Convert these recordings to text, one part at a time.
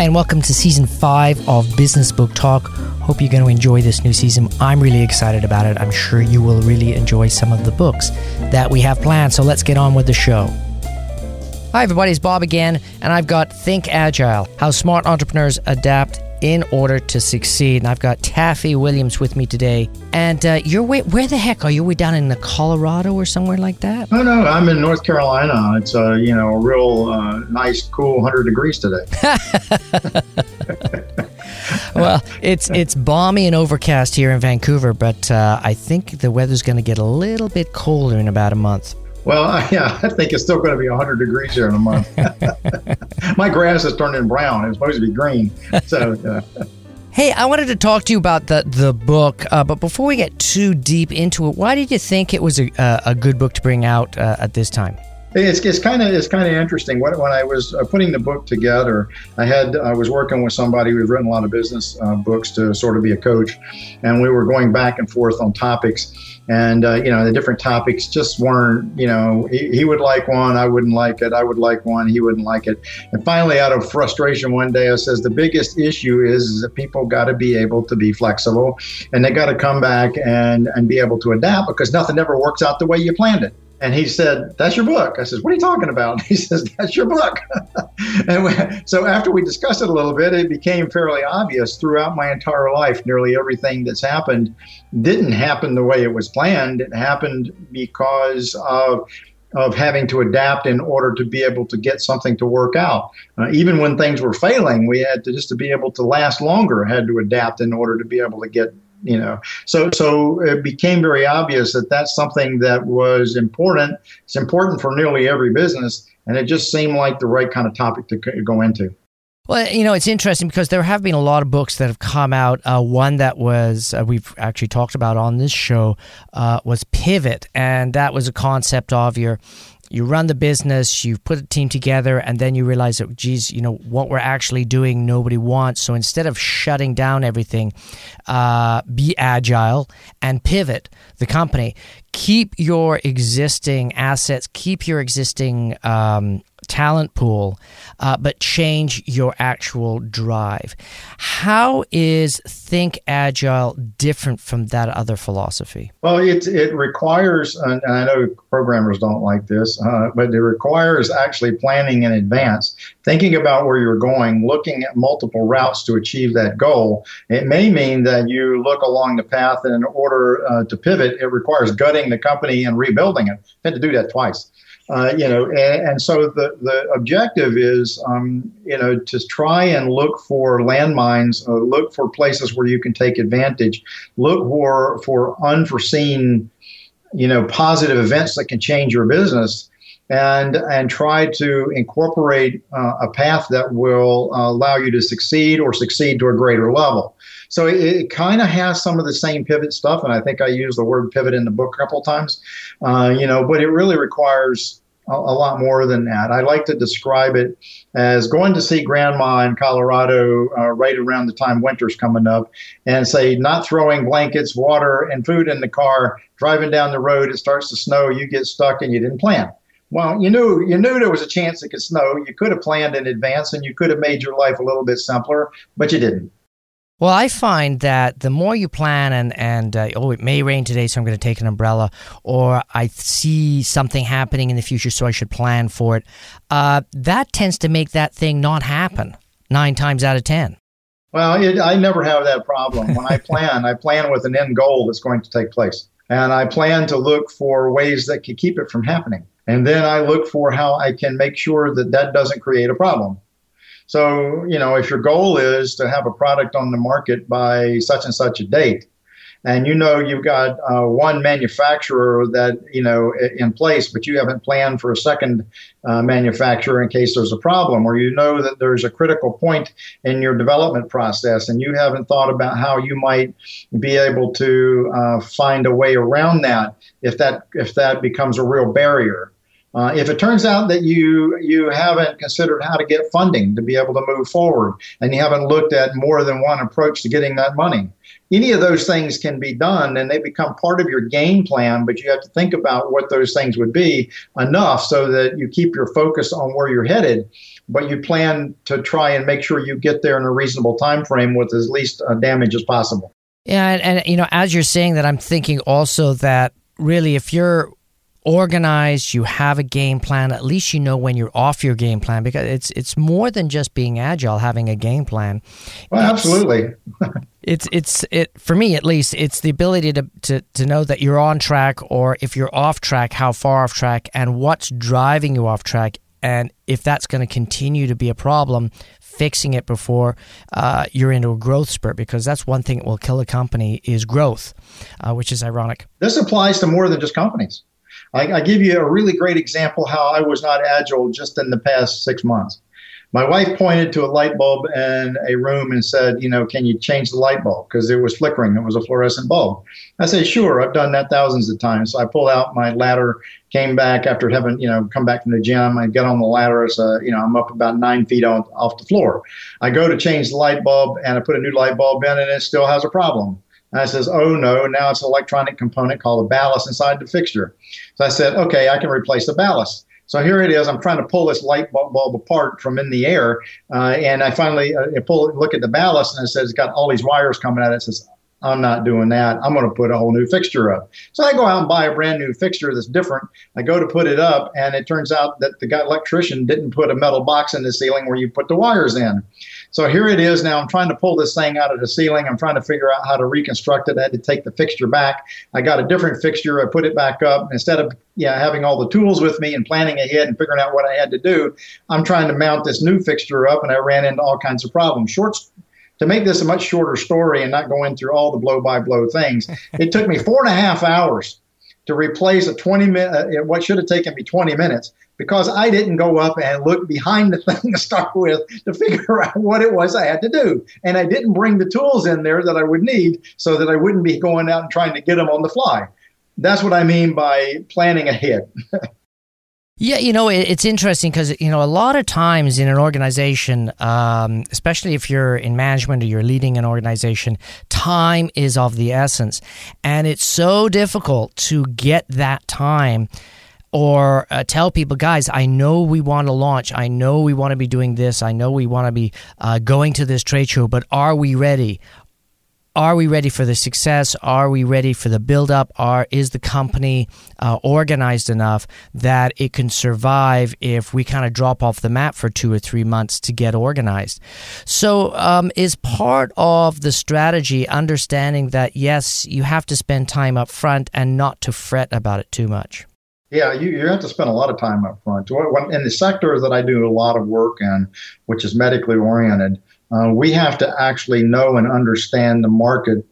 Hi, and welcome to season five of Business Book Talk. Hope you're going to enjoy this new season. I'm really excited about it. I'm sure you will really enjoy some of the books that we have planned. So let's get on with the show. Hi, everybody, it's Bob again, and I've got Think Agile How Smart Entrepreneurs Adapt in order to succeed. And I've got Taffy Williams with me today. And uh, you're way, where the heck are you? We down in the Colorado or somewhere like that? No, no, I'm in North Carolina. It's a uh, you know a real uh, nice, cool 100 degrees today. well, it's it's balmy and overcast here in Vancouver, but uh, I think the weather's going to get a little bit colder in about a month. Well, yeah, I think it's still going to be 100 degrees here in a month. My grass is turning brown. It's supposed to be green. So. Uh, hey, I wanted to talk to you about the the book, uh, but before we get too deep into it, why did you think it was a, a good book to bring out uh, at this time? It's, it's kind of it's kind of interesting. When, when I was uh, putting the book together, I had I was working with somebody who's written a lot of business uh, books to sort of be a coach, and we were going back and forth on topics and uh, you know the different topics just weren't you know he, he, would like one i wouldn't like it i would like one he wouldn't like it. And finally out of frustration one day i says the biggest issue is, is that people got to be able to be flexible and they got to come back and and be able to adapt because nothing ever works out the way you planned it and he said, That's your book. I said, What are you talking about? He says, That's your book. and we, so after we discussed it a little bit, it became fairly obvious throughout my entire life, nearly everything that's happened didn't happen the way it was planned. It happened because of of having to adapt in order to be able to get something to work out. Uh, even when things were failing, we had to just to be able to last longer, had to adapt in order to be able to get you know so so it became very obvious that that's something that was important it's important for nearly every business and it just seemed like the right kind of topic to go into well, you know, it's interesting because there have been a lot of books that have come out. Uh, one that was, uh, we've actually talked about on this show, uh, was Pivot. And that was a concept of your you run the business, you put a team together, and then you realize that, geez, you know, what we're actually doing, nobody wants. So instead of shutting down everything, uh, be agile and pivot the company. Keep your existing assets, keep your existing um, talent pool, uh, but change your actual drive. How is Think Agile different from that other philosophy? Well, it, it requires, and I know programmers don't like this, uh, but it requires actually planning in advance, thinking about where you're going, looking at multiple routes to achieve that goal. It may mean that you look along the path, and in order uh, to pivot, it requires gutting the company and rebuilding it. I had to do that twice. Uh, you know, and, and, so the, the objective is, um, you know, to try and look for landmines, uh, look for places where you can take advantage, look for for unforeseen, you know, positive events that can change your business, and and try to incorporate uh, a path that will uh, allow you to succeed or succeed to a greater level. So it, it kind of has some of the same pivot stuff, and I think I use the word pivot in the book a couple times. Uh, you know, but it really requires a, lot more than that. I like to describe it as going to see grandma in Colorado uh, right around the time winter's coming up and say, not throwing blankets, water, and food in the car, driving down the road, it starts to snow, you get stuck, and you didn't plan. Well, you knew you knew there was a chance it could snow. You could have planned in advance, and you could have made your life a little bit simpler, but you didn't. Well, I find that the more you plan and and uh, oh, it may rain today, so I'm going to take an umbrella, or I see something happening in the future, so I should plan for it. Uh, that tends to make that thing not happen nine times out of ten. Well, it, I never have that problem. When I plan, I plan with an end goal that's going to take place, and I plan to look for ways that can keep it from happening, and then I look for how I can make sure that that doesn't create a problem. So, you know, if your goal is to have a product on the market by such and such a date, and you know you've got uh, one manufacturer that you know in place, but you haven't planned for a second uh, manufacturer in case there's a problem, or you know that there's a critical point in your development process, and you haven't thought about how you might be able to uh, find a way around that if that if that becomes a real barrier. Uh, if it turns out that you you haven't considered how to get funding to be able to move forward, and you haven't looked at more than one approach to getting that money, any of those things can be done, and they become part of your game plan. But you have to think about what those things would be enough so that you keep your focus on where you're headed. but you plan to try and make sure you get there in a reasonable time frame with as least uh, damage as possible. Yeah, and, and you know, as you're saying that, I'm thinking also that really, if you're organized, you have a game plan, at least you know when you're off your game plan because it's it's more than just being agile having a game plan. Well, absolutely. it's it's it for me at least it's the ability to, to to know that you're on track or if you're off track, how far off track and what's driving you off track and if that's going to continue to be a problem, fixing it before uh, you're into a growth spurt because that's one thing that will kill a company is growth, uh, which is ironic. This applies to more than just companies. I, I give you a really great example how I was not agile just in the past six months. My wife pointed to a light bulb in a room and said, You know, can you change the light bulb? Because it was flickering. It was a fluorescent bulb. I said, Sure, I've done that thousands of times. So I pulled out my ladder, came back after having, you know, come back from the gym. I get on the ladder. A, you know, I'm up about nine feet on, off the floor. I go to change the light bulb and I put a new light bulb in and it still has a problem. And I says, oh no, now it's an electronic component called a ballast inside the fixture. So I said, okay, I can replace the ballast. So here it is. I'm trying to pull this light bulb apart from in the air, uh, and I finally uh, pull look at the ballast, and it says it's got all these wires coming out. It says I'm not doing that. I'm going to put a whole new fixture up. So I go out and buy a brand new fixture that's different. I go to put it up, and it turns out that the guy electrician didn't put a metal box in the ceiling where you put the wires in. So here it is now. I'm trying to pull this thing out of the ceiling. I'm trying to figure out how to reconstruct it. I had to take the fixture back. I got a different fixture. I put it back up. Instead of yeah, having all the tools with me and planning ahead and figuring out what I had to do, I'm trying to mount this new fixture up, and I ran into all kinds of problems. Short to make this a much shorter story and not going through all the blow by blow things, it took me four and a half hours to replace a 20 minute, uh, what should have taken me 20 minutes because I didn't go up and look behind the thing to start with to figure out what it was I had to do. And I didn't bring the tools in there that I would need so that I wouldn't be going out and trying to get them on the fly. That's what I mean by planning ahead. Yeah, you know, it's interesting because, you know, a lot of times in an organization, um, especially if you're in management or you're leading an organization, time is of the essence. And it's so difficult to get that time or uh, tell people, guys, I know we want to launch. I know we want to be doing this. I know we want to be uh, going to this trade show, but are we ready? are we ready for the success? Are we ready for the build-up? Are is the company uh, organized enough that it can survive if we kind of drop off the map for two or three months to get organized? So, um, is part of the strategy understanding that yes, you have to spend time up front and not to fret about it too much. Yeah, you, you have to spend a lot of time up front. In the sector that I do a lot of work in, which is medically oriented, uh, we have to actually know and understand the market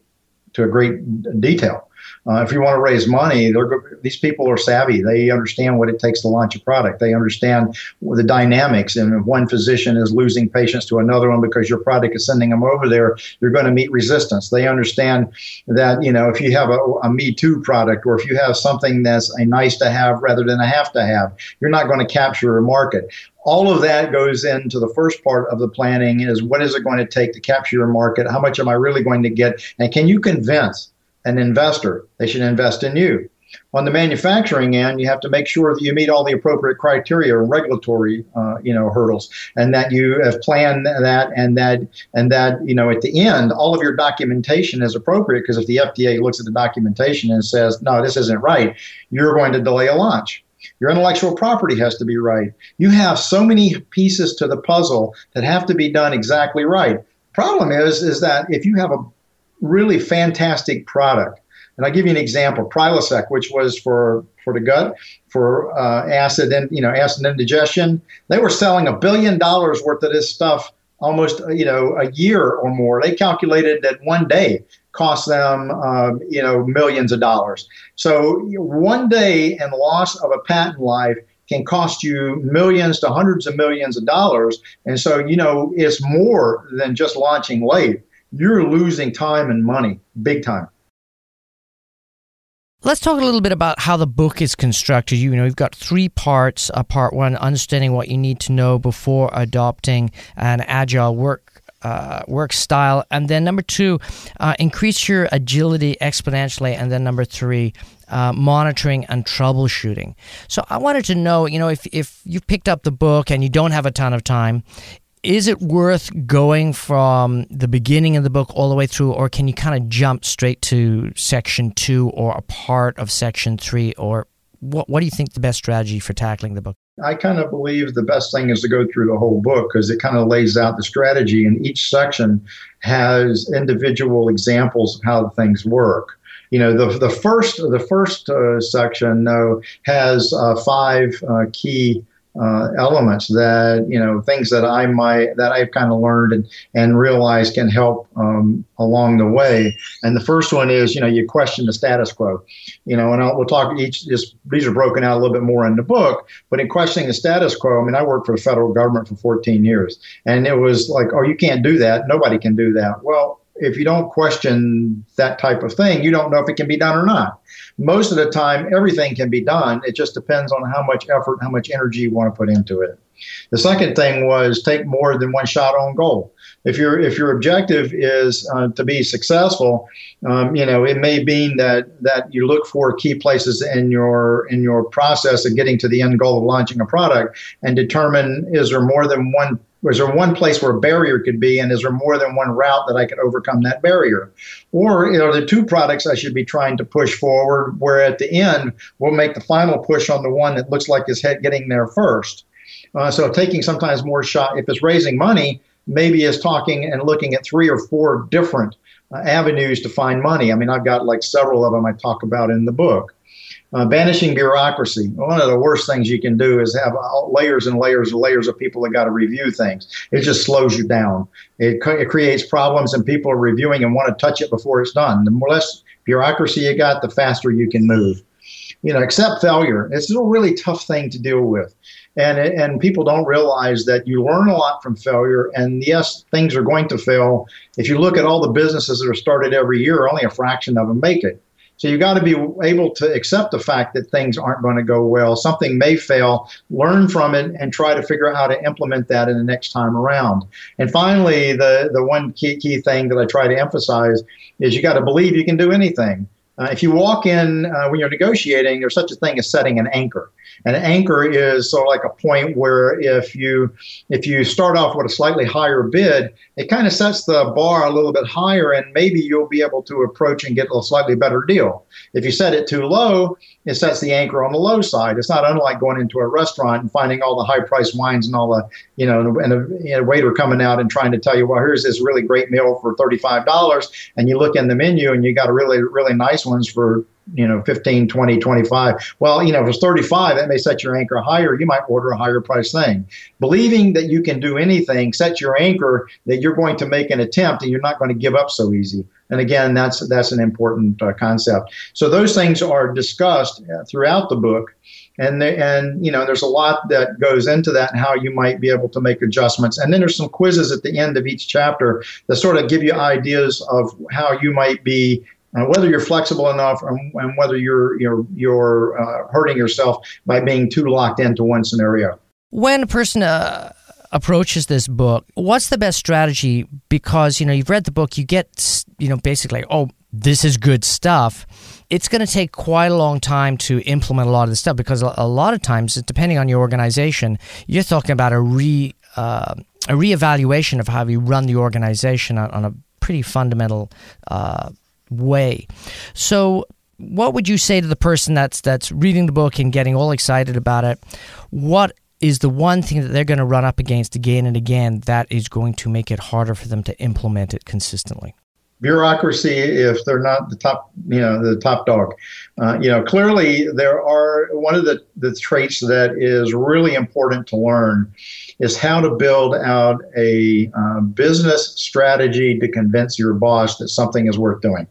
to a great detail. Uh, if you want to raise money, these people are savvy. They understand what it takes to launch a product. They understand the dynamics. And if one physician is losing patients to another one because your product is sending them over there, you're going to meet resistance. They understand that, you know, if you have a, a Me Too product or if you have something that's a nice to have rather than a have to have, you're not going to capture a market all of that goes into the first part of the planning is what is it going to take to capture your market how much am i really going to get and can you convince an investor they should invest in you on the manufacturing end, you have to make sure that you meet all the appropriate criteria and regulatory, uh, you know, hurdles, and that you have planned that, and that, and that, you know, at the end, all of your documentation is appropriate. Because if the FDA looks at the documentation and says, "No, this isn't right," you're going to delay a launch. Your intellectual property has to be right. You have so many pieces to the puzzle that have to be done exactly right. Problem is, is that if you have a really fantastic product, and I'll give you an example, Prilosec, which was for for the gut, for uh, acid and you know acid indigestion, they were selling a billion dollars worth of this stuff almost you know a year or more. They calculated that one day cost them, um, you know, millions of dollars. So one day and loss of a patent life can cost you millions to hundreds of millions of dollars. And so, you know, it's more than just launching late. You're losing time and money, big time. Let's talk a little bit about how the book is constructed. You know, you've got three parts. Uh, part one, understanding what you need to know before adopting an agile work uh, work style. And then number two, uh, increase your agility exponentially. And then number three, uh, monitoring and troubleshooting. So I wanted to know, you know, if, if you picked up the book and you don't have a ton of time, is it worth going from the beginning of the book all the way through, or can you kind of jump straight to section two or a part of section three? Or what, what do you think the best strategy for tackling the book? I kind of believe the best thing is to go through the whole book because it kind of lays out the strategy, and each section has individual examples of how things work. You know, the the first the first uh, section though has uh, five uh, key uh, elements that you know things that I might that I've kind of learned and, and realized can help um, along the way. And the first one is you know you question the status quo, you know, and I'll, we'll talk each. Just, these are broken out a little bit more in the book, but in questioning the status quo, I mean I worked for the federal government for 14 years, and it was like oh you can't do that, nobody can do that. Well if you don't question that type of thing, you don't know if it can be done or not most of the time, everything can be done. It just depends on how much effort, how much energy you want to put into it. The second thing was take more than one shot on goal. If your if your objective is uh, to be successful, um, you know it may mean that that you look for key places in your in your process of getting to the end goal of launching a product and determine is there more than one was there one place where a barrier could be, and is there more than one route that I could overcome that barrier? Or you know, the two products I should be trying to push forward, where at the end we'll make the final push on the one that looks like is getting there first. Uh, so taking sometimes more shot, if it's raising money, maybe is talking and looking at three or four different uh, avenues to find money. I mean, I've got like several of them I talk about in the book. Uh, banishing bureaucracy. One of the worst things you can do is have layers and layers and layers of people that got to review things. It just slows you down. It, it creates problems, and people are reviewing and want to touch it before it's done. The less bureaucracy you got, the faster you can move. You know, accept failure. It's a really tough thing to deal with. And, and people don't realize that you learn a lot from failure. And yes, things are going to fail. If you look at all the businesses that are started every year, only a fraction of them make it. So you got to be able to accept the fact that things aren't going to go well. Something may fail, learn from it, and try to figure out how to implement that in the next time around. And finally, the, the one key, key thing that I try to emphasize is you got to believe you can do anything. Uh, if you walk in uh, when you're negotiating, there's such a thing as setting an anchor. An anchor is sort of like a point where if you if you start off with a slightly higher bid, it kind of sets the bar a little bit higher, and maybe you'll be able to approach and get a slightly better deal. If you set it too low, it sets the anchor on the low side. It's not unlike going into a restaurant and finding all the high priced wines and all the you know and a, you know, waiter coming out and trying to tell you, well, here's this really great meal for thirty five dollars, and you look in the menu and you got a really really nice ones for you know 15 20 25 well you know if it's 35 that may set your anchor higher. You might order a higher price thing. Believing that you can do anything sets your anchor that you're going to make an attempt and you're not going to give up so easy and again that's that's an important uh, concept. So those things are discussed uh, throughout the book. And they, and you know there's a lot that goes into that and how you might be able to make adjustments. And then there's some quizzes at the end of each chapter that sort of give you ideas of how you might be uh, whether you're flexible enough and, and whether you're you're you're uh, hurting yourself by being too locked into one scenario. When a person uh, approaches this book, what's the best strategy? Because you know you've read the book, you get you know basically, oh, this is good stuff. It's going to take quite a long time to implement a lot of this stuff because a lot of times, depending on your organization, you're talking about a re uh, a reevaluation of how you run the organization on, on a pretty fundamental uh, way. So, what would you say to the person that's that's reading the book and getting all excited about it? What is the one thing that they're going to run up against again and again that is going to make it harder for them to implement it consistently? bureaucracy if they're not the top you know the top dog uh, you know clearly there are one of the, the traits that is really important to learn is how to build out a uh, business strategy to convince your boss that something is worth doing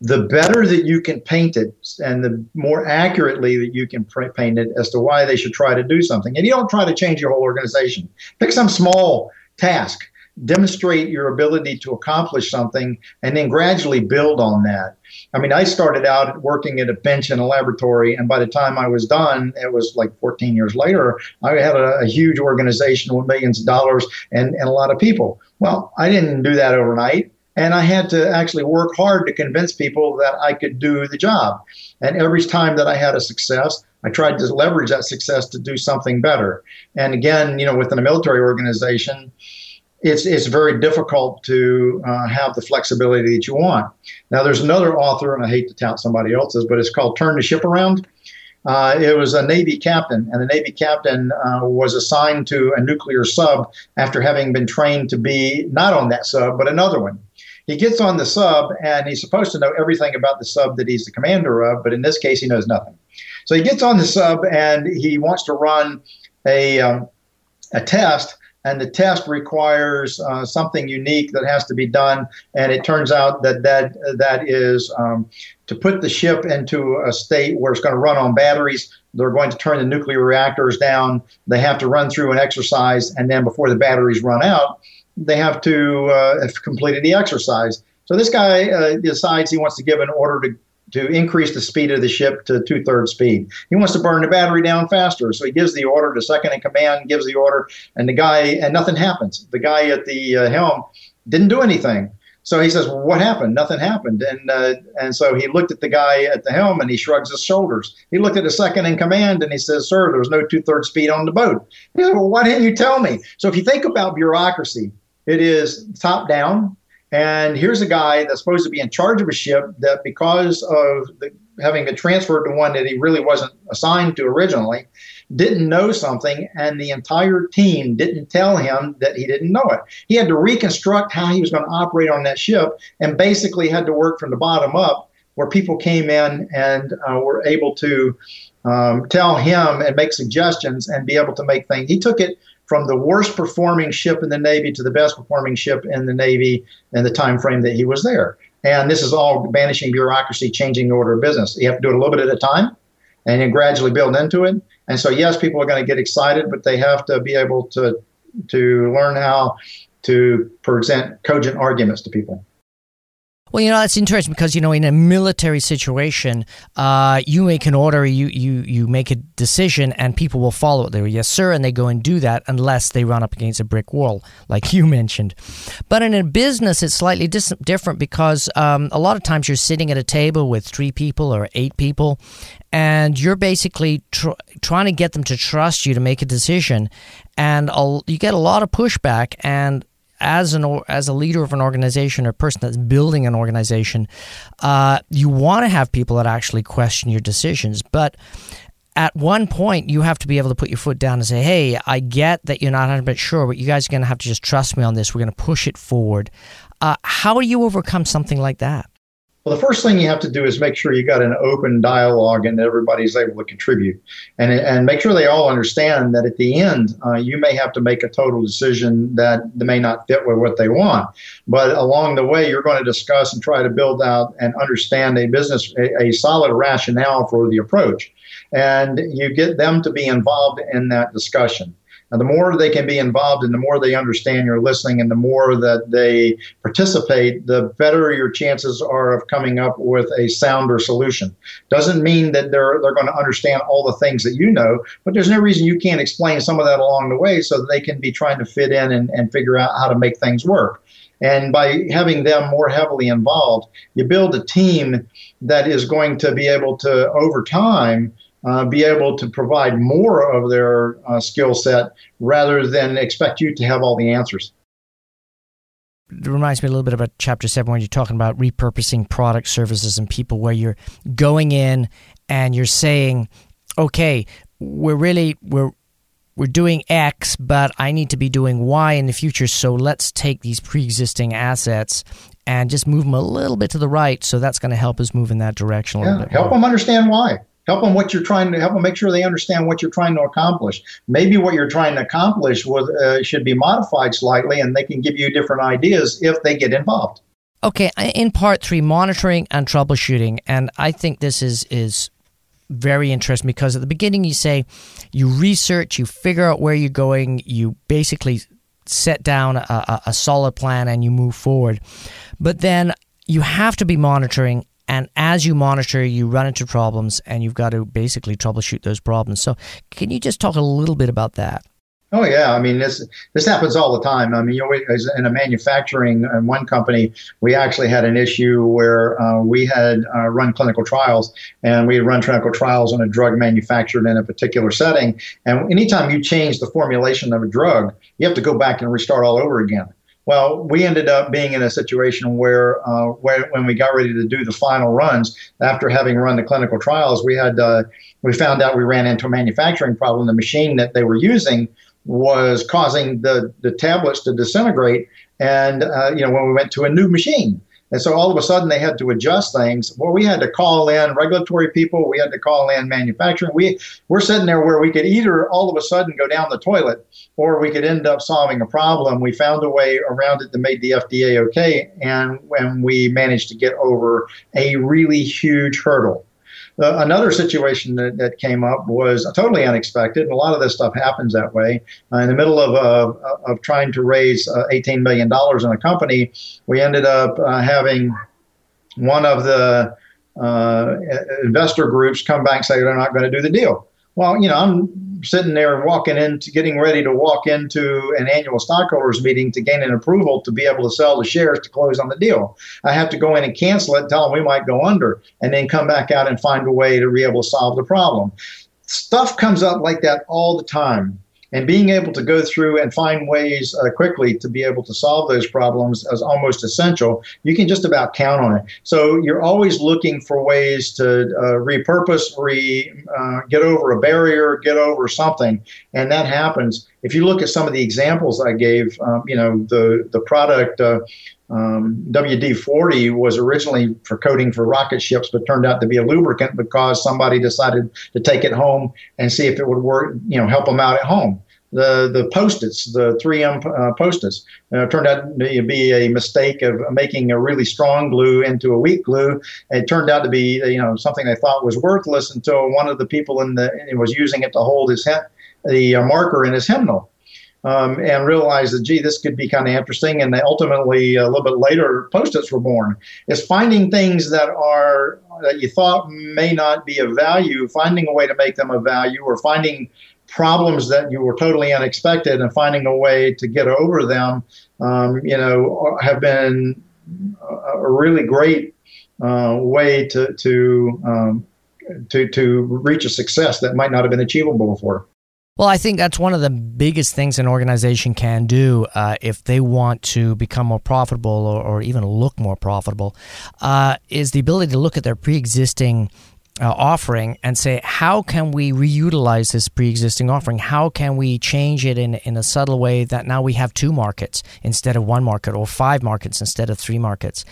the better that you can paint it and the more accurately that you can paint it as to why they should try to do something. And you don't try to change your whole organization. Pick some small task demonstrate your ability to accomplish something, and then gradually build on that. I mean, I started out working at a bench in a laboratory, and by the time I was done, it was like 14 years later, I had a, a huge organization with millions of dollars and, and a lot of people. Well, I didn't do that overnight. And I had to actually work hard to convince people that I could do the job. And every time that I had a success, I tried to leverage that success to do something better. And again, you know, within a military organization, it's it's very difficult to uh, have the flexibility that you want. Now, there's another author, and I hate to tout somebody else's, but it's called "Turn the Ship Around." Uh, it was a Navy captain, and the Navy captain uh, was assigned to a nuclear sub after having been trained to be not on that sub, but another one. He gets on the sub, and he's supposed to know everything about the sub that he's the commander of, but in this case, he knows nothing. So he gets on the sub, and he wants to run a um, a test and the test requires uh, something unique that has to be done. And it turns out that that that is um, to put the ship into a state where it's going to run on batteries. They're going to turn the nuclear reactors down. They have to run through an exercise, and then before the batteries run out, they have to uh, have completed the exercise. So this guy uh, decides he wants to give an order to to increase the speed of the ship to two thirds speed. He wants to burn the battery down faster. So he gives the order, to second in command gives the order, and the guy, and nothing happens. The guy at the uh, helm didn't do anything. So he says, well, "What happened? Nothing happened." And uh, and so he looked at the guy at the helm and he shrugs his shoulders. He looked at the second in command and he says, "Sir, there was no two thirds speed on the boat." He said, "Well, why didn't you tell me?" So if you think about bureaucracy, it is top down. And here's a guy that's supposed to be in charge of a ship that, because of the, having been transferred to one that he really wasn't assigned to originally, didn't know something, and the entire team didn't tell him that he didn't know it. He had to reconstruct how he was going to operate on that ship and basically had to work from the bottom up, where people came in and uh, were able to um, tell him and make suggestions and be able to make things. He took it from the worst performing ship in the Navy to the best performing ship in the Navy in the time frame that he was there. And this is all banishing bureaucracy, changing the order of business. You have to do it a little bit at a time and then gradually build into it. And so, yes, people are going to get excited, but they have to be able to to learn how to present cogent arguments to people. Well, you know that's interesting because you know in a military situation, uh, you make an order, you you you make a decision, and people will follow it. They go, yes, sir, and they go and do that unless they run up against a brick wall, like you mentioned. But in a business, it's slightly dis- different because um, a lot of times you're sitting at a table with three people or eight people, and you're basically tr- trying to get them to trust you to make a decision, and you get a lot of pushback and as an as a leader of an organization or person that's building an organization, uh, you want to have people that actually question your decisions, but at one point you have to be able to put your foot down and say, "Hey, I get that you're not 100% sure, but you guys are going to have to just trust me on this. We're going to push it forward." Uh, how do you overcome something like that? Well, the first thing you have to do is make sure you got an open dialogue and everybody's able to contribute, and and make sure they all understand that at the end uh, you may have to make a total decision that may not fit with what they want, but along the way you're going to discuss and try to build out and understand a business a, a solid rationale for the approach, and you get them to be involved in that discussion. And the more they can be involved and the more they understand you're listening and the more that they participate, the better your chances are of coming up with a sounder solution. Doesn't mean that they're they're going to understand all the things that you know, but there's no reason you can't explain some of that along the way so that they can be trying to fit in and, and figure out how to make things work. And by having them more heavily involved, you build a team that is going to be able to, over time, uh, be able to provide more of their uh, skill set rather than expect you to have all the answers. It reminds me a little bit about chapter seven when you're talking about repurposing products, services, and people, where you're going in and you're saying, "Okay, we're really we're we're doing X, but I need to be doing Y in the future. So let's take these pre-existing assets and just move them a little bit to the right. So that's going to help us move in that direction a yeah, little bit. Help more. them understand why. Help them what you're trying to help them make sure they understand what you're trying to accomplish. Maybe what you're trying to accomplish was, uh, should be modified slightly, and they can give you different ideas if they get involved. Okay, in part three, monitoring and troubleshooting, and I think this is is very interesting because at the beginning you say you research, you figure out where you're going, you basically set down a, a solid plan and you move forward. But then you have to be monitoring and as you monitor, you run into problems and you've got to basically troubleshoot those problems. So, can you just talk a little bit about that? Oh yeah, I mean this this happens all the time. I mean, you know, in a manufacturing in one company, we actually had an issue where uh, we had uh, run clinical trials, and we had run clinical trials on a drug manufactured in a particular setting. And anytime you change the formulation of a drug, you have to go back and restart all over again. Well, we ended up being in a situation where, uh, where when we got ready to do the final runs, after having run the clinical trials, we had uh, we found out we ran into a manufacturing problem. The machine that they were using was causing the the tablets to disintegrate, and uh, you know when we went to a new machine. And so all of a sudden they had to adjust things. Well, we had to call in regulatory people. We had to call in manufacturing. We we're sitting there where we could either all of a sudden go down the toilet, or we could end up solving a problem. We found a way around it that made the FDA okay, and when we managed to get over a really huge hurdle. Uh, another situation that, that came up was totally unexpected, and a lot of this stuff happens that way. Uh, in the middle of, uh, of trying to raise uh, $18 million in a company, we ended up uh, having one of the uh, investor groups come back and say they're not going to do the deal. Well, you know, I'm sitting there walking into getting ready to walk into an annual stockholders meeting to gain an approval to be able to sell the shares to close on the deal. I have to go in and cancel it, tell them we might go under, and then come back out and find a way to be able to solve the problem. Stuff comes up like that all the time and being able to go through and find ways uh, quickly to be able to solve those problems is almost essential. You can just about count on it. So you're always looking for ways to uh, repurpose, re uh, get over a barrier, get over something, and that happens. If you look at some of the examples I gave, um, you know the the product. Um, WD-40 was originally for coating for rocket ships, but turned out to be a lubricant because somebody decided to take it home and see if it would work, you know, help them out at home. The the post-its, the 3M uh, post-its, uh, turned out to be a mistake of making a really strong glue into a weak glue. It turned out to be, you know, something they thought was worthless until one of the people in the was using it to hold his the uh, marker in his hymnal um, and realized that, gee, this could be kind of interesting. And ultimately, a little bit later, post-its were born. Is finding things that are that you thought may not be of value, finding a way to make them of value, or finding problems that you were totally unexpected and finding a way to get over them, um, you know, have been a really great uh, way to to um, to to reach a success that might not have been achievable before. Well, I think that's one of the biggest things an organization can do uh, if they want to become more profitable or, or even look more profitable uh, is the ability to look at their pre existing uh, offering and say, how can we reutilize this pre existing offering? How can we change it in, in a subtle way that now we have two markets instead of one market or five markets instead of three markets?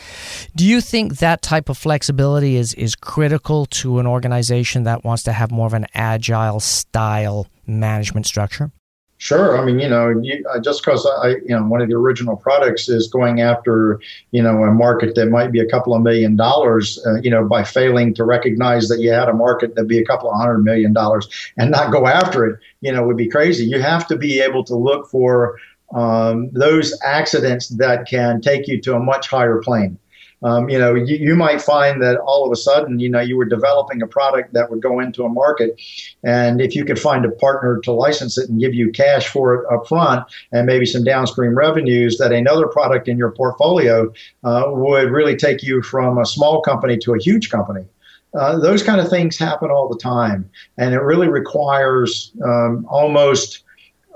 Do you think that type of flexibility is, is critical to an organization that wants to have more of an agile style management structure? Sure. I mean, you know, you, uh, just because I, you know, one of the original products is going after, you know, a market that might be a couple of million dollars, uh, you know, by failing to recognize that you had a market that'd be a couple of hundred million dollars and not go after it, you know, would be crazy. You have to be able to look for um, those accidents that can take you to a much higher plane. Um, you know, you, you, might find that all of a sudden, you know, you were developing a product that would go into a market, and if you could find a partner to license it and give you cash for it up front and maybe some downstream revenues, that another product in your portfolio uh, would really take you from a small company to a huge company. Uh, those kind of things happen all the time, and it really requires um, almost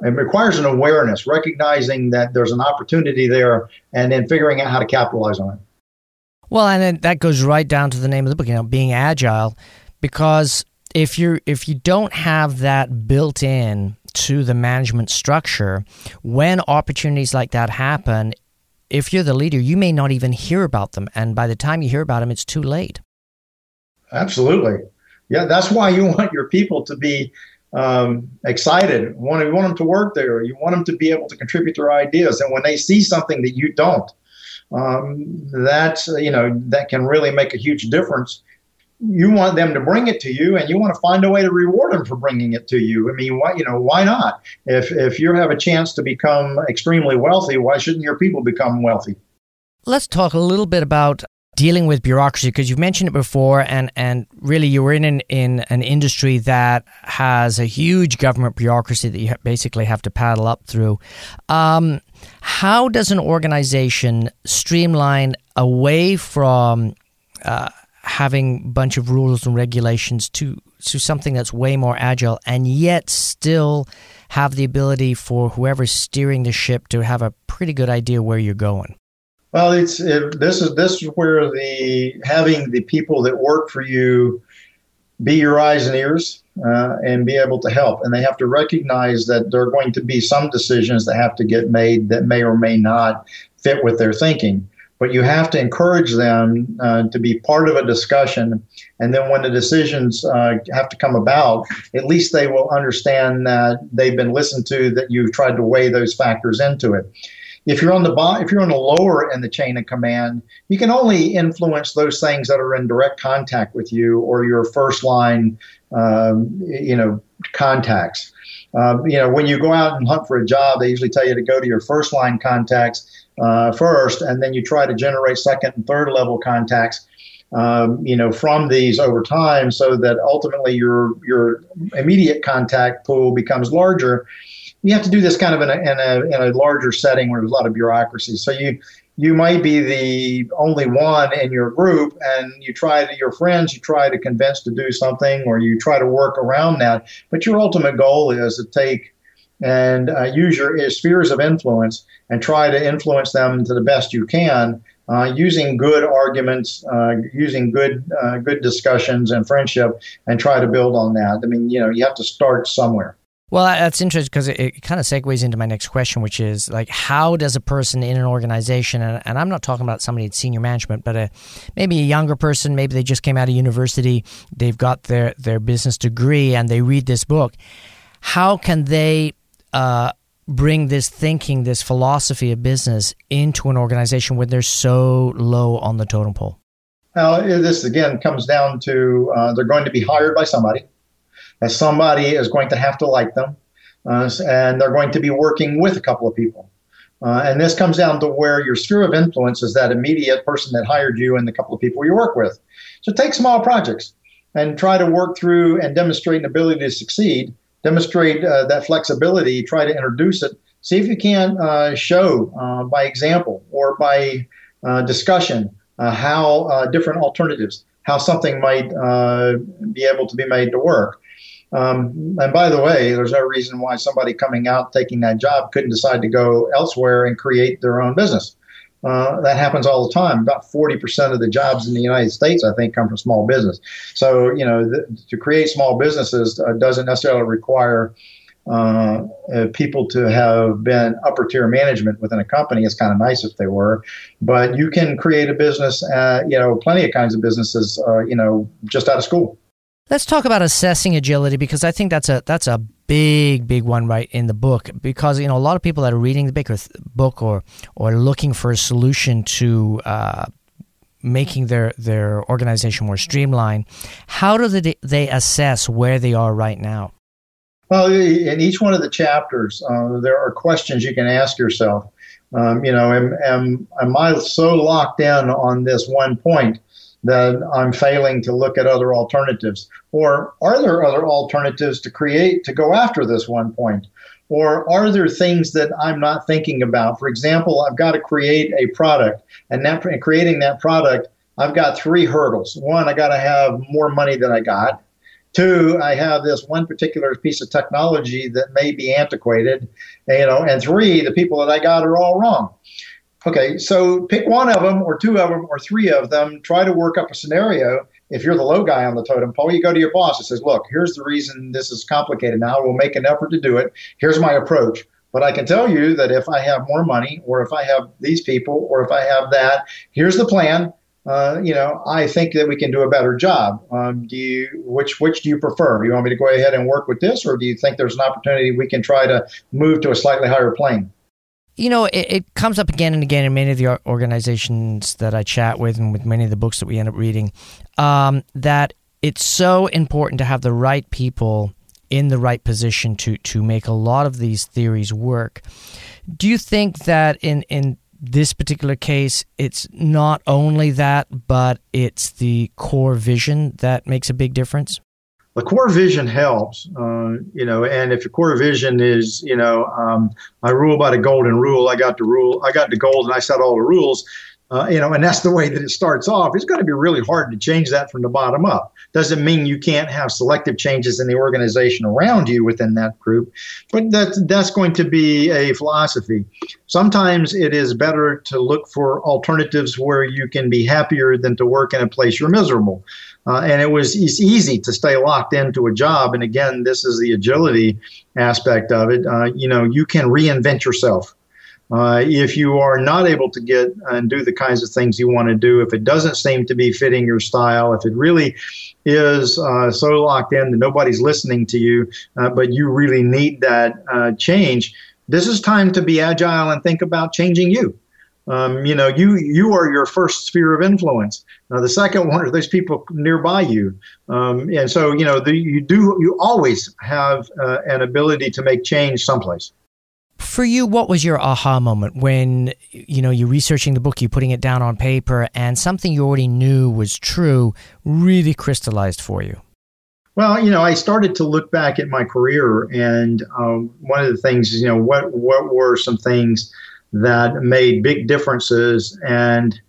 it requires an awareness, recognizing that there's an opportunity there, and then figuring out how to capitalize on it. Well, and then that goes right down to the name of the book, you know, being agile, because if you're if you don't have that built in to the management structure, when opportunities like that happen, if you're the leader, you may not even hear about them, and by the time you hear about them, it's too late. Absolutely, yeah. That's why you want your people to be um, excited. Want you want them to work there. You want them to be able to contribute their ideas, and when they see something that you don't, um, that you know that can really make a huge difference. You want them to bring it to you and you want to find a way to reward them for bringing it to you. I mean why you know why not? If if you have a chance to become extremely wealthy why shouldn't your people become wealthy? Let's talk a little bit about dealing with bureaucracy because you've mentioned it before and and really you were in an, in an industry that has a huge government bureaucracy that you basically have to paddle up through. Um, how does an organization streamline away from uh, having a bunch of rules and regulations to to something that's way more agile and yet still have the ability for whoever's steering the ship to have a pretty good idea where you're going? Well it's it, this is this is where the having the people that work for you be your eyes and ears uh, and be able to help and they have to recognize that there are going to be some decisions that have to get made that may or may not fit with their thinking but you have to encourage them uh, to be part of a discussion. And then when the decisions uh, have to come about, at least they will understand that they've been listened to, that you've tried to weigh those factors into it. If you're on the bo- if you're on the lower in the chain of command, you can only influence those things that are in direct contact with you or your first line, um, you know, contacts. Uh, you know, when you go out and hunt for a job, they usually tell you to go to your first line contacts uh, first, and then you try to generate second and third level contacts. Um, you know, from these over time, so that ultimately your your immediate contact pool becomes larger. You have to do this kind of in a, in a, in a larger setting where there's a lot of bureaucracy. So you you might be the only one in your group and you try to your friends you try to convince to do something or you try to work around that but your ultimate goal is to take and uh, use your spheres of influence and try to influence them to the best you can uh, using good arguments, uh, using good uh, good discussions and friendship, and try to build on that. I mean, you know, you have to start somewhere. Well, that's interesting because it, it, kind of segues into my next question, which is like, how does a person in an organization, and, and I'm not talking about somebody at senior management, but a, maybe a younger person, maybe they just came out of university, they've got their, their business degree, and they read this book. How can they uh, bring this thinking, this philosophy of business into an organization when they're so low on the totem pole? Well, this again comes down to uh, they're going to be hired by somebody, somebody is going to have to like them, uh, and they're going to be working with a couple of people. Uh, and this comes down to where your sphere of influence is that immediate person that hired you and the couple of people you work with. So take small projects and try to work through and demonstrate an ability to succeed demonstrate uh, that flexibility, try to introduce it. See if you can uh, show uh, by example or by uh, discussion how different alternatives, how something might be able to be made to work. Um, and by the way, there's no reason why somebody coming out taking that job couldn't decide to go elsewhere and create their own business. Uh, that happens all the time. About 40% of the jobs in the United States, I think, come from small business. So, you know, to create small businesses uh, doesn't necessarily require uh, uh, people to have been upper tier management within a company. It's kind of nice if they were, but you can create a business, uh, you know, plenty of kinds of businesses, uh, you know, just out of school. Let's talk about assessing agility because I think that's a that's a big big one right in the book because you know a lot of people that are reading the book or, or looking for a solution to uh, making their their organization more streamlined. How do they they assess where they are right now? Well, in each one of the chapters, uh, there are questions you can ask yourself. Um, you know, am, am am I so locked in on this one point? That I'm failing to look at other alternatives? Or are there other alternatives to create to go after this one point? Or are there things that I'm not thinking about? For example, I've got to create a product, and that creating that product, I've got three hurdles. One, I got to have more money than I got. Two, I have this one particular piece of technology that may be antiquated, you know. And three, the people that I got are all wrong. Okay, so pick one of them, or two of them, or three of them. Try to work up a scenario. If you're the low guy on the totem pole, you go to your boss and says, "Look, here's the reason this is complicated. Now we'll make an effort to do it. Here's my approach." But I can tell you that if I have more money, or if I have these people, or if I have that, here's the plan. Uh, you know, I think that we can do a better job. Um, do you which which do you prefer? Do you want me to go ahead and work with this, or do you think there's an opportunity we can try to move to a slightly higher plane? You know, it, it, comes up again and again in many of the organizations that I chat with and with many of the books that we end up reading um, that it's so important to have the right people in the right position to, to make a lot of these theories work. Do you think that in, in this particular case, it's not only that, but it's the core vision that makes a big difference? The core vision helps, uh, you know, and if your core vision is, you know, um, I rule by the golden rule, I got the rule, I got the gold and I set all the rules, uh, you know, and that's the way that it starts off. It's going to be really hard to change that from the bottom up. Doesn't mean you can't have selective changes in the organization around you within that group, but that's that's going to be a philosophy. Sometimes it is better to look for alternatives where you can be happier than to work in a place you're miserable. Uh, and it was it's easy to stay locked into a job. And again, this is the agility aspect of it. Uh, you know, you can reinvent yourself. Uh, if you are not able to get and do the kinds of things you want to do, if it doesn't seem to be fitting your style, if it really is uh, so locked in that nobody's listening to you, uh, but you really need that uh, change, this is time to be agile and think about changing you. Um, you know, you you are your first sphere of influence. Now, the second one are those people nearby you, um, and so you know the, you do you always have uh, an ability to make change someplace. For you, what was your aha moment when you know you're researching the book, you're putting it down on paper, and something you already knew was true really crystallized for you? Well, you know, I started to look back at my career, and um, one of the things is, you know, what what were some things that made big differences and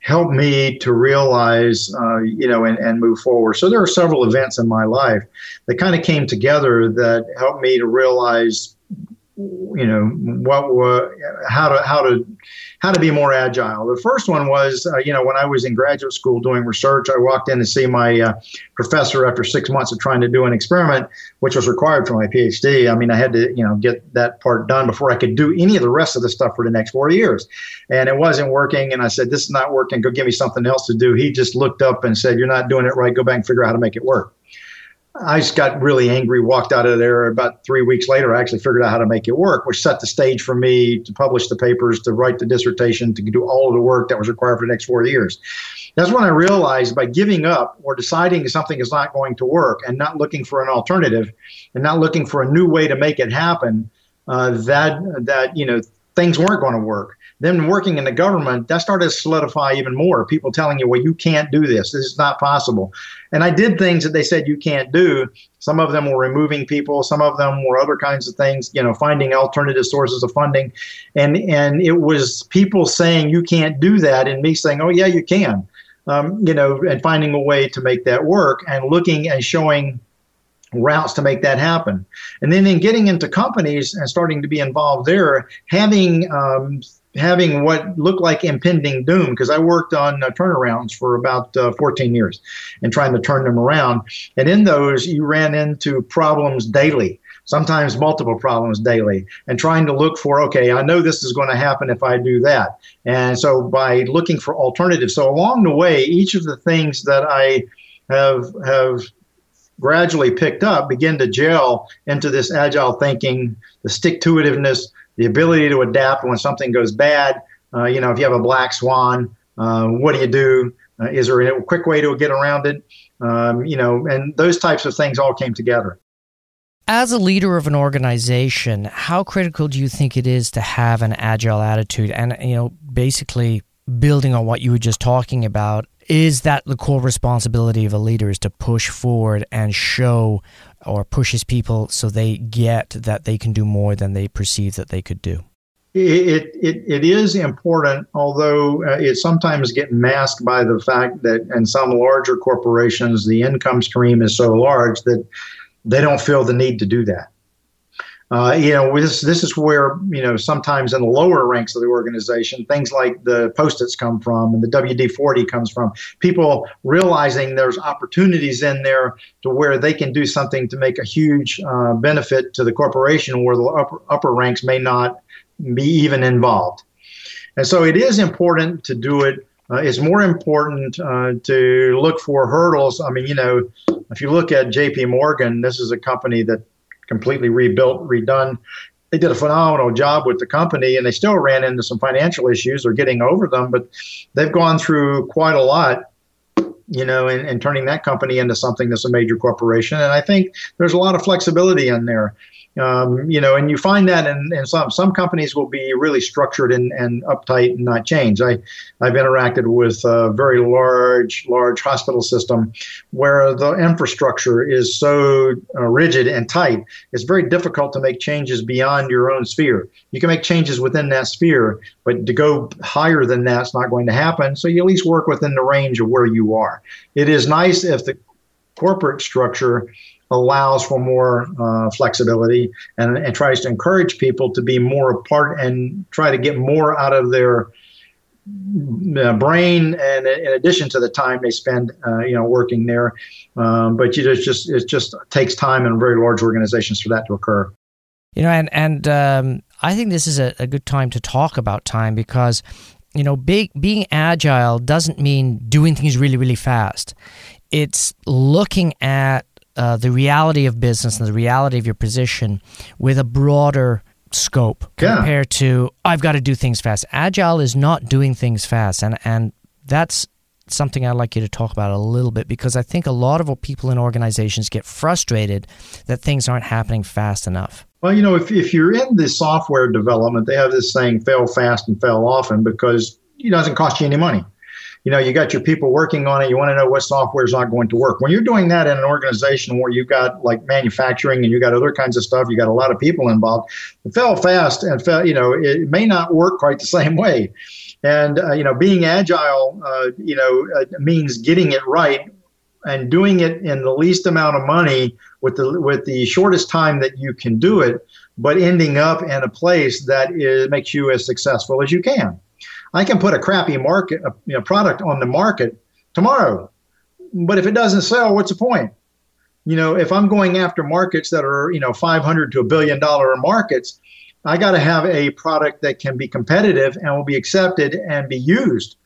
helped me to realize, uh, you know, and, and move forward. So there are several events in my life that kind of came together that helped me to realize you know what were how to how to how to be more agile. The first one was uh, you know when I was in graduate school doing research, I walked in to see my uh, professor after six months of trying to do an experiment, which was required for my PhD. I mean, I had to you know get that part done before I could do any of the rest of the stuff for the next four years, and it wasn't working. And I said, "This is not working. Go give me something else to do." He just looked up and said, "You're not doing it right. Go back and figure out how to make it work." I just got really angry, walked out of there. About three weeks later, I actually figured out how to make it work, which set the stage for me to publish the papers, to write the dissertation, to do all of the work that was required for the next four years. That's when I realized by giving up or deciding something is not going to work and not looking for an alternative and not looking for a new way to make it happen, uh, that that you know things weren't going to work. Then working in the government, that started to solidify even more. People telling you, well, you can't do this. This is not possible. And I did things that they said you can't do. Some of them were removing people. Some of them were other kinds of things, you know, finding alternative sources of funding. And, and it was people saying you can't do that and me saying, oh, yeah, you can. Um, you know, and finding a way to make that work and looking and showing routes to make that happen. And then in getting into companies and starting to be involved there, having um, having what looked like impending doom because I worked on uh, turnarounds for about uh, 14 years and trying to turn them around. And in those, you ran into problems daily. Sometimes multiple problems daily, and trying to look for, okay, I know this is going to happen if I do that. And so, by looking for alternatives, so along the way, each of the things that I have have gradually picked up begin to gel into this agile thinking, the stick to itiveness, the ability to adapt when something goes bad. Uh, you know, if you have a black swan, uh, what do you do? Uh, is there a quick way to get around it? Um, you know, and those types of things all came together. As a leader of an organization, how critical do you think it is to have an agile attitude? And, you know, basically building on what you were just talking about, is that the core responsibility of a leader is to push forward and show or pushes people so they get that they can do more than they perceive that they could do? It, it, it is important, although uh, it sometimes gets masked by the fact that in some larger corporations, the income stream is so large that they don't feel the need to do that. Uh, you know, this this is where you know sometimes in the lower ranks of the organization, things like the post-its come from, and the WD-40 comes from. People realizing there's opportunities in there to where they can do something to make a huge uh, benefit to the corporation, where the upper, upper ranks may not be even involved. And so it is important to do it. Uh, it's more important uh, to look for hurdles. I mean, you know, if you look at J.P. Morgan, this is a company that completely rebuilt, redone. they did a phenomenal job with the company and they still ran into some financial issues or getting over them, but they've gone through quite a lot you know, and, and turning that company into something that's a major corporation. And I think there's a lot of flexibility in there. Um, you know, and you find that in, in, some some companies will be really structured and, and uptight and not change. I I've interacted with a very large large hospital system where the infrastructure is so uh, rigid and tight. It's very difficult to make changes beyond your own sphere. You can make changes within that sphere, but to go higher than that's not going to happen. So you at least work within the range of where you are. It is nice if the corporate structure allows for more uh, flexibility and, and tries to encourage people to be more a part and try to get more out of their uh, brain and in addition to the time they spend uh, you know working there. Um, but you just, just it just takes time in very large organizations for that to occur. You know and and um, i think this is a, a good time to talk about time because you know big, being agile doesn't mean doing things really really fast it's looking at uh, the reality of business and the reality of your position with a broader scope yeah. compared to I've got to do things fast. Agile is not doing things fast, and and that's something I'd like you to talk about a little bit because I think a lot of people in organizations get frustrated that things aren't happening fast enough. Well, you know, if, if you're in the software development, they have this saying fail fast and fail often because it doesn't cost you any money you know, you got your people working on it. You want to know what software is not going to work. When you're doing that in an organization where you've got like manufacturing and you got other kinds of stuff, you got a lot of people involved. Fell fast and fell, you know, it may not work quite the same way. And uh, you know, being agile, uh, you know, uh, means getting it right and doing it in the least amount of money with the with the shortest time that you can do it, but ending up in a place that is, makes you as successful as you can. I can put a crappy market, a, you know, product on the market tomorrow, but if it doesn't sell, what's the point? You know, if I'm going after markets that are you know 500 to a billion dollar markets, I got to have a product that can be competitive and will be accepted and be used.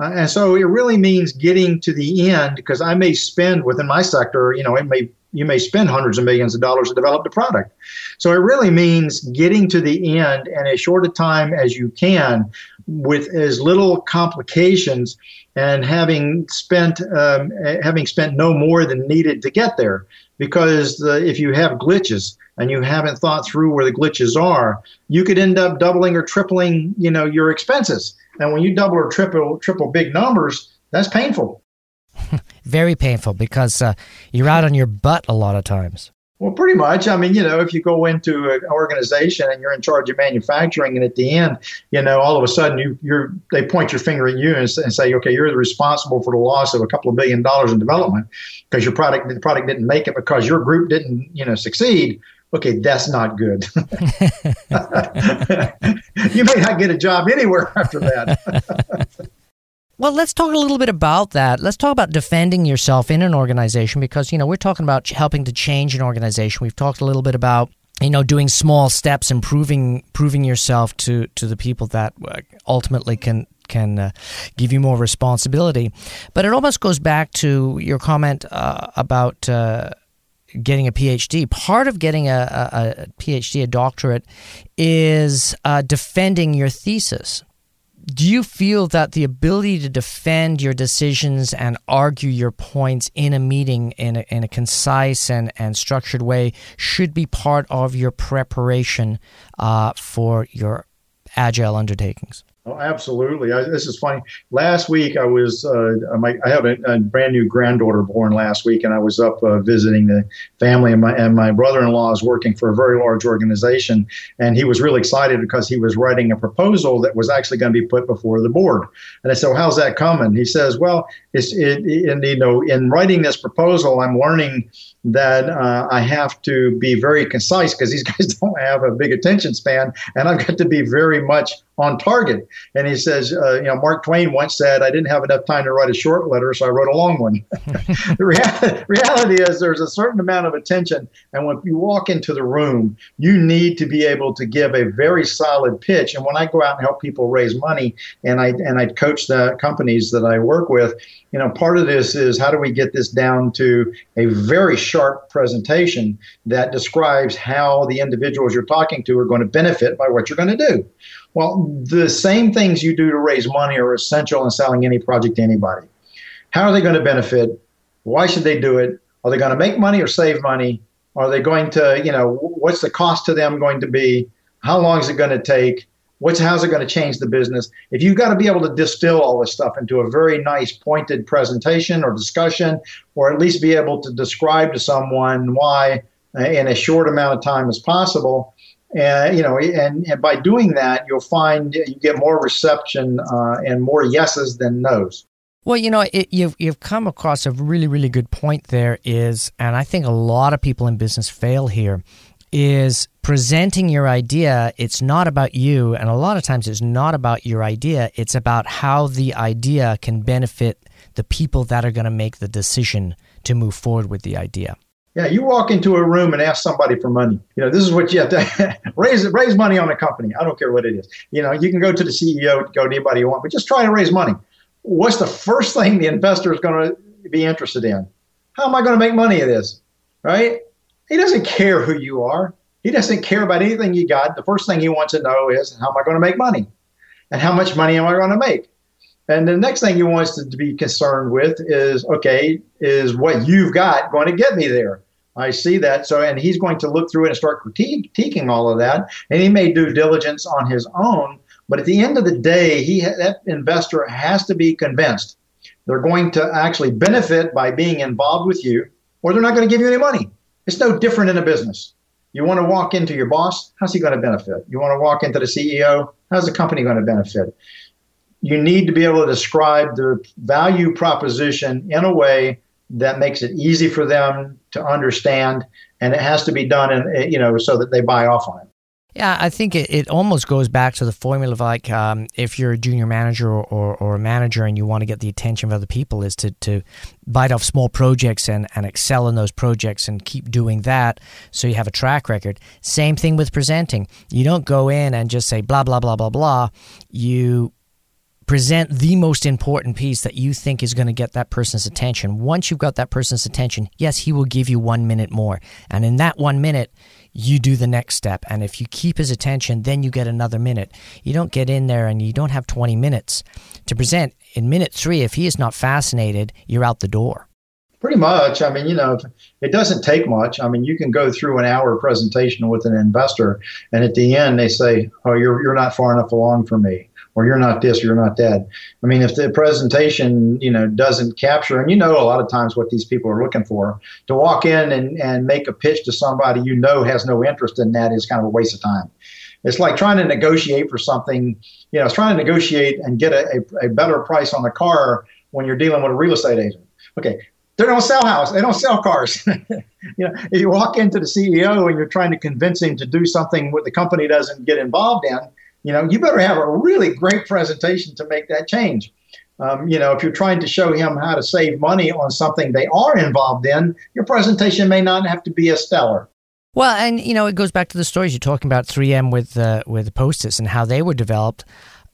Uh, and so it really means getting to the end because I may spend within my sector, you know, it may you may spend hundreds of millions of dollars to develop the product. So it really means getting to the end in as short a time as you can with as little complications and having spent um, having spent no more than needed to get there because the, if you have glitches and you haven't thought through where the glitches are you could end up doubling or tripling you know your expenses and when you double or triple triple big numbers that's painful very painful because uh, you're out on your butt a lot of times. Well, pretty much. I mean, you know, if you go into an organization and you're in charge of manufacturing, and at the end, you know, all of a sudden you you're they point your finger at you and, and say, okay, you're responsible for the loss of a couple of billion dollars in development because your product the product didn't make it because your group didn't you know succeed. Okay, that's not good. you may not get a job anywhere after that. Well, let's talk a little bit about that. Let's talk about defending yourself in an organization because, you know, we're talking about helping to change an organization. We've talked a little bit about you know doing small steps and proving proving yourself to to the people that uh, ultimately can can uh, give you more responsibility but it almost goes back to your comment uh, about uh, getting a PhD. Part of getting a, a, a PhD, a doctorate, is uh, defending your thesis do you feel that the ability to defend your decisions and argue your points in a meeting in a, in a concise and, and structured way should be part of your preparation uh, for your agile undertakings? Oh, absolutely. I, this is funny. Last week, I was uh, my, I have a, a, brand new granddaughter born last week, and I was up uh, visiting the family, and my and my brother-in-law is working for a very large organization, and he was really excited because he was writing a proposal that was actually going to be put before the board. And I said, well, "How's that coming?" He says, "Well, it's it, and you know, in writing this proposal, I'm learning." That uh, I have to be very concise because these guys don't have a big attention span, and I've got to be very much on target. And he says, uh, you know, Mark Twain once said, I didn't have enough time to write a short letter, so I wrote a long one. the rea- reality is there's a certain amount of attention. And when you walk into the room, you need to be able to give a very solid pitch. And when I go out and help people raise money and I, and I coach the companies that I work with, you know, part of this is how do we get this down to a very sharp presentation that describes how the individuals you're talking to are going to benefit by what you're going to do. Well, the same things you do to raise money are essential in selling any project to anybody. How are they going to benefit? Why should they do it? Are they going to make money or save money? Are they going to, you know, what's the cost to them going to be? How long is it going to take? What's how's it going to change the business? If you've got to be able to distill all this stuff into a very nice pointed presentation or discussion, or at least be able to describe to someone why uh, in a short amount of time as possible, and you know, and, and by doing that, you'll find you get more reception uh, and more yeses than nos. Well, you know, it, you've you've come across a really really good point. There is, and I think a lot of people in business fail here. Is presenting your idea. It's not about you, and a lot of times it's not about your idea. It's about how the idea can benefit the people that are going to make the decision to move forward with the idea. Yeah, you walk into a room and ask somebody for money. You know, this is what you have to raise raise money on a company. I don't care what it is. You know, you can go to the CEO, go to anybody you want, but just try to raise money what's the first thing the investor is going to be interested in? How am I going to make money of this? Right? He doesn't care who you are. He doesn't care about anything you got. The first thing he wants to know is how am I going to make money? And how much money am I going to make? And the next thing he wants to, to be concerned with is okay, is what you've got going to get me there? I see that. So, and he's going to look through it and start critiquing all of that. And he may do diligence on his own but at the end of the day, he that investor has to be convinced they're going to actually benefit by being involved with you, or they're not going to give you any money. It's no different in a business. You want to walk into your boss, how's he going to benefit? You want to walk into the CEO, how's the company going to benefit? You need to be able to describe the value proposition in a way that makes it easy for them to understand, and it has to be done in you know so that they buy off on it. Yeah, I think it, it almost goes back to the formula of like um, if you're a junior manager or, or, or, a manager and you want to get the attention of other people is to, to bite off small projects and, and excel in those projects and keep doing that so you have a track record. Same thing with presenting. You don't go in and just say blah, blah, blah, blah, blah. You present the most important piece that you think is going to get that person's attention. Once you've got that person's attention, yes, he will give you one minute more. And in that one minute, you do the next step. And if you keep his attention, then you get another minute. You don't get in there and you don't have 20 minutes to present. In minute three, if he is not fascinated, you're out the door. Pretty much. I mean, you know, it doesn't take much. I mean, you can go through an hour presentation with an investor, and at the end, they say, Oh, you're, you're not far enough along for me or you're not this or you're not that. I mean, if the presentation, you know, doesn't capture, and you know a lot of times what these people are looking for, to walk in and, and make a pitch to somebody you know has no interest in that is kind of a waste of time. It's like trying to negotiate for something, you know, it's trying to negotiate and get a, a, a better price on a car when you're dealing with a real estate agent. Okay, they don't sell houses. They don't sell cars. you know, if you walk into the CEO and you're trying to convince him to do something what the company doesn't get involved in, you know, you better have a really great presentation to make that change. Um, you know, if you're trying to show him how to save money on something they are involved in, your presentation may not have to be as stellar. Well, and you know, it goes back to the stories you're talking about 3M with uh, with post-its and how they were developed.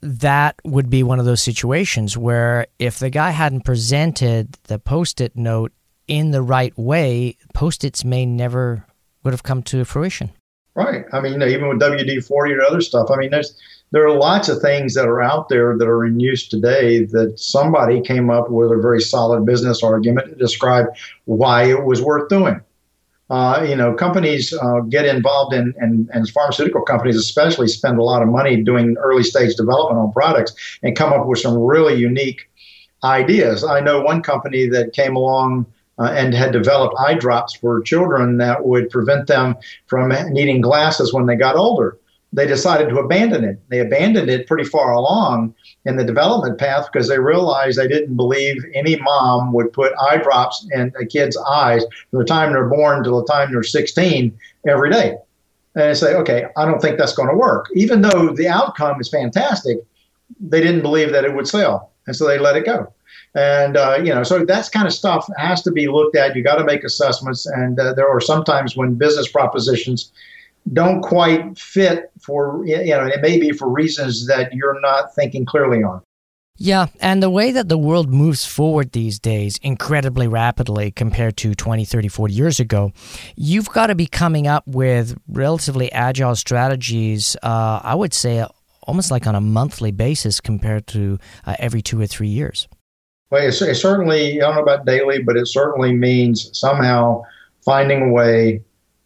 That would be one of those situations where if the guy hadn't presented the post-it note in the right way, post-its may never would have come to fruition. Right. I mean, you know, even with WD 40 or other stuff, I mean, there's there are lots of things that are out there that are in use today that somebody came up with a very solid business argument to describe why it was worth doing. Uh, you know, companies uh, get involved in, and, and pharmaceutical companies especially spend a lot of money doing early stage development on products and come up with some really unique ideas. I know one company that came along uh, and had developed eye drops for children that would prevent them from needing glasses when they got older. They decided to abandon it. They abandoned it pretty far along in the development path because they realized they didn't believe any mom would put eye drops in a kid's eyes from the time they're born till the time they're 16 every day. And they say, okay, I don't think that's going to work. Even though the outcome is fantastic, they didn't believe that it would sell. And so they let it go. And, uh, you know, so that's kind of stuff has to be looked at. You got to make assessments. And uh, there are sometimes when business propositions don't quite fit for, you know, it may be for reasons that you're not thinking clearly on. Yeah, and the way that the world moves forward these days incredibly rapidly compared to 20, 30, 40 years ago, you've got to be coming up with relatively agile strategies, uh, I would say almost like on a monthly basis compared to uh, every two or three years. Well, it, it certainly, I don't know about daily, but it certainly means somehow finding a way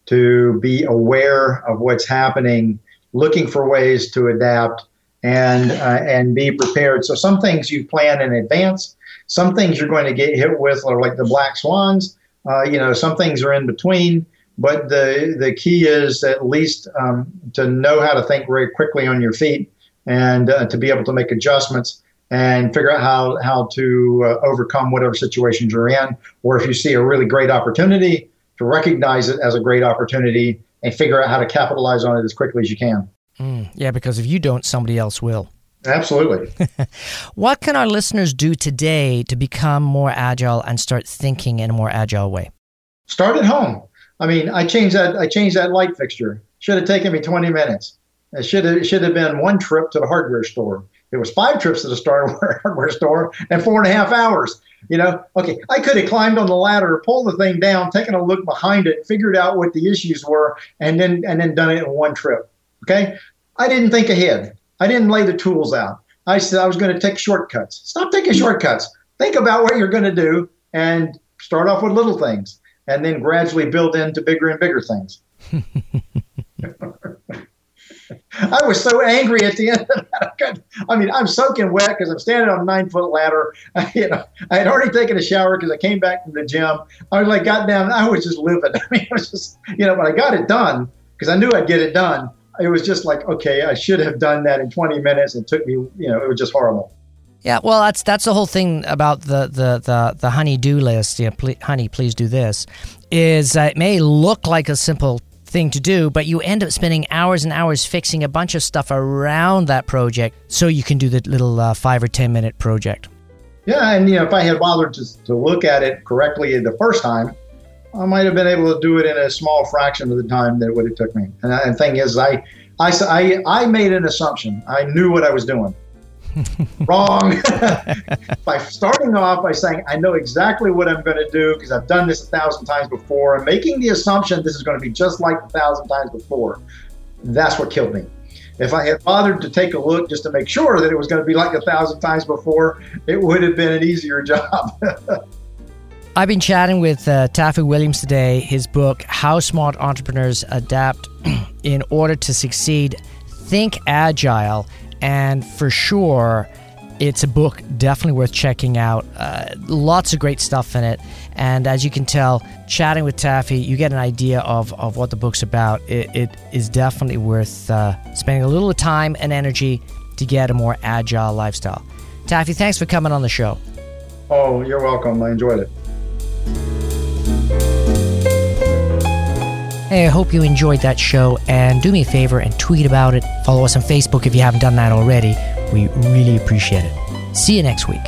to be aware of what's happening, looking for ways to adapt and uh, and be prepared. So some things you plan in advance. Some things you're going to get hit with are like the black swans. Uh, you know, some things are in between. But the the key is at least um, to know how to think very quickly on your feet and uh, to be able to make adjustments and figure out how how to uh, overcome whatever situations you're in. Or if you see a really great opportunity, to recognize it as a great opportunity and figure out how to capitalize on it as quickly as you can. Mm, yeah, because if you don't, somebody else will. Absolutely. what can our listeners do today to become more agile and start thinking in a more agile way? Start at home. I mean, I changed that. I changed that light fixture. Should have taken me 20 minutes. It should have, it should have been one trip to the hardware store. It was five trips to the hardware store and four and a half hours. You know, okay, I could have climbed on the ladder, pulled the thing down, taken a look behind it, figured out what the issues were, and then and then done it in one trip. Okay. I didn't think ahead. I didn't lay the tools out. I said I was going to take shortcuts. Stop taking shortcuts. Think about what you're going to do and start off with little things and then gradually build into bigger and bigger things. I was so angry at the end of that. I mean, I'm soaking wet because I'm standing on a nine foot ladder. I, you know, I had already taken a shower because I came back from the gym. I was like, got down. I was just livid. I mean, I was just, you know, but I got it done because I knew I'd get it done it was just like, okay, I should have done that in 20 minutes. It took me, you know, it was just horrible. Yeah, well, that's that's the whole thing about the the the, the honey do list. Please, honey, please do this. Is uh, it may look like a simple thing to do, but you end up spending hours and hours fixing a bunch of stuff around that project so you can do the little uh, five or ten minute project. Yeah, and you know, if I had bothered to, to look at it correctly the first time, I might have been able to do it in a small fraction of the time that it would have took me. And the thing is, I, I, I, I made an assumption. I knew what I was doing. Wrong. by starting off by saying, I know exactly what I'm going to do because I've done this a thousand times before, and making the assumption this is going to be just like a thousand times before, that's what killed me. If I had bothered to take a look just to make sure that it was going to be like a thousand times before, it would have been an easier job. I've been chatting with uh, Taffy Williams today. His book, How Smart Entrepreneurs Adapt in Order to Succeed. Think Agile. And for sure, it's a book definitely worth checking out. Uh, lots of great stuff in it. And as you can tell, chatting with Taffy, you get an idea of, of what the book's about. It, it is definitely worth uh, spending a little time and energy to get a more agile lifestyle. Taffy, thanks for coming on the show. Oh, you're welcome. I enjoyed it. Hey, I hope you enjoyed that show and do me a favor and tweet about it. Follow us on Facebook if you haven't done that already. We really appreciate it. See you next week.